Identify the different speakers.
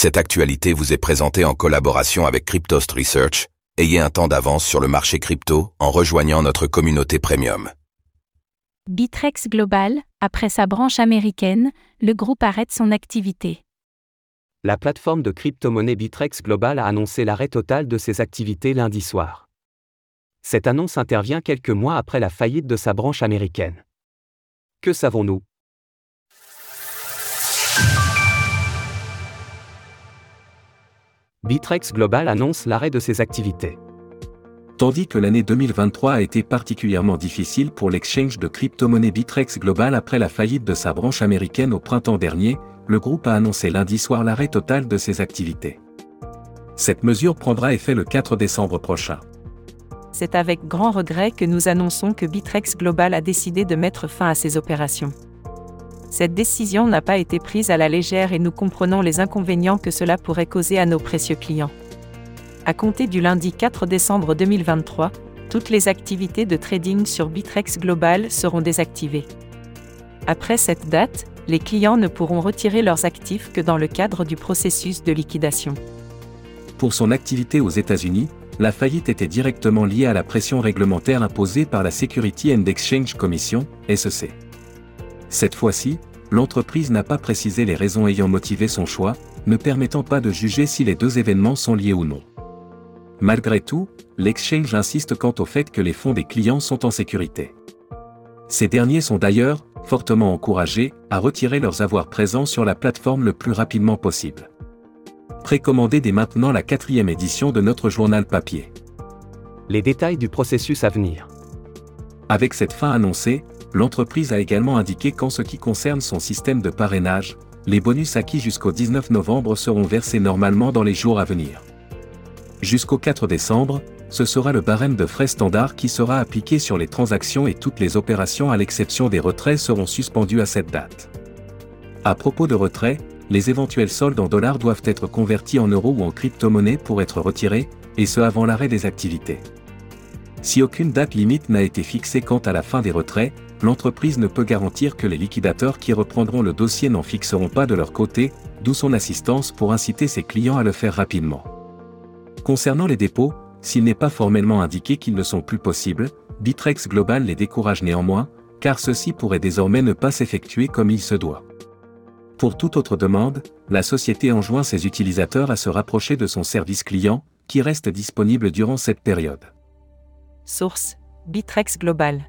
Speaker 1: Cette actualité vous est présentée en collaboration avec Cryptost Research. Ayez un temps d'avance sur le marché crypto en rejoignant notre communauté premium.
Speaker 2: Bitrex Global, après sa branche américaine, le groupe arrête son activité.
Speaker 3: La plateforme de crypto-monnaie Bitrex Global a annoncé l'arrêt total de ses activités lundi soir. Cette annonce intervient quelques mois après la faillite de sa branche américaine. Que savons-nous? Bitrex Global annonce l'arrêt de ses activités.
Speaker 4: Tandis que l'année 2023 a été particulièrement difficile pour l'exchange de crypto-monnaie Bitrex Global après la faillite de sa branche américaine au printemps dernier, le groupe a annoncé lundi soir l'arrêt total de ses activités. Cette mesure prendra effet le 4 décembre prochain.
Speaker 5: C'est avec grand regret que nous annonçons que Bitrex Global a décidé de mettre fin à ses opérations. Cette décision n'a pas été prise à la légère et nous comprenons les inconvénients que cela pourrait causer à nos précieux clients. À compter du lundi 4 décembre 2023, toutes les activités de trading sur Bitrex Global seront désactivées. Après cette date, les clients ne pourront retirer leurs actifs que dans le cadre du processus de liquidation.
Speaker 4: Pour son activité aux États-Unis, la faillite était directement liée à la pression réglementaire imposée par la Security and Exchange Commission, SEC. Cette fois-ci, l'entreprise n'a pas précisé les raisons ayant motivé son choix, ne permettant pas de juger si les deux événements sont liés ou non. Malgré tout, l'exchange insiste quant au fait que les fonds des clients sont en sécurité. Ces derniers sont d'ailleurs fortement encouragés à retirer leurs avoirs présents sur la plateforme le plus rapidement possible. Précommandez dès maintenant la quatrième édition de notre journal papier.
Speaker 3: Les détails du processus à venir.
Speaker 4: Avec cette fin annoncée, l'entreprise a également indiqué qu'en ce qui concerne son système de parrainage, les bonus acquis jusqu'au 19 novembre seront versés normalement dans les jours à venir. Jusqu'au 4 décembre, ce sera le barème de frais standard qui sera appliqué sur les transactions et toutes les opérations à l'exception des retraits seront suspendus à cette date. À propos de retraits, les éventuels soldes en dollars doivent être convertis en euros ou en crypto-monnaie pour être retirés, et ce avant l'arrêt des activités. Si aucune date limite n'a été fixée quant à la fin des retraits, l'entreprise ne peut garantir que les liquidateurs qui reprendront le dossier n'en fixeront pas de leur côté, d'où son assistance pour inciter ses clients à le faire rapidement. Concernant les dépôts, s'il n'est pas formellement indiqué qu'ils ne sont plus possibles, Bitrex Global les décourage néanmoins, car ceux-ci pourraient désormais ne pas s'effectuer comme il se doit. Pour toute autre demande, la société enjoint ses utilisateurs à se rapprocher de son service client, qui reste disponible durant cette période.
Speaker 5: Source Bitrex Global.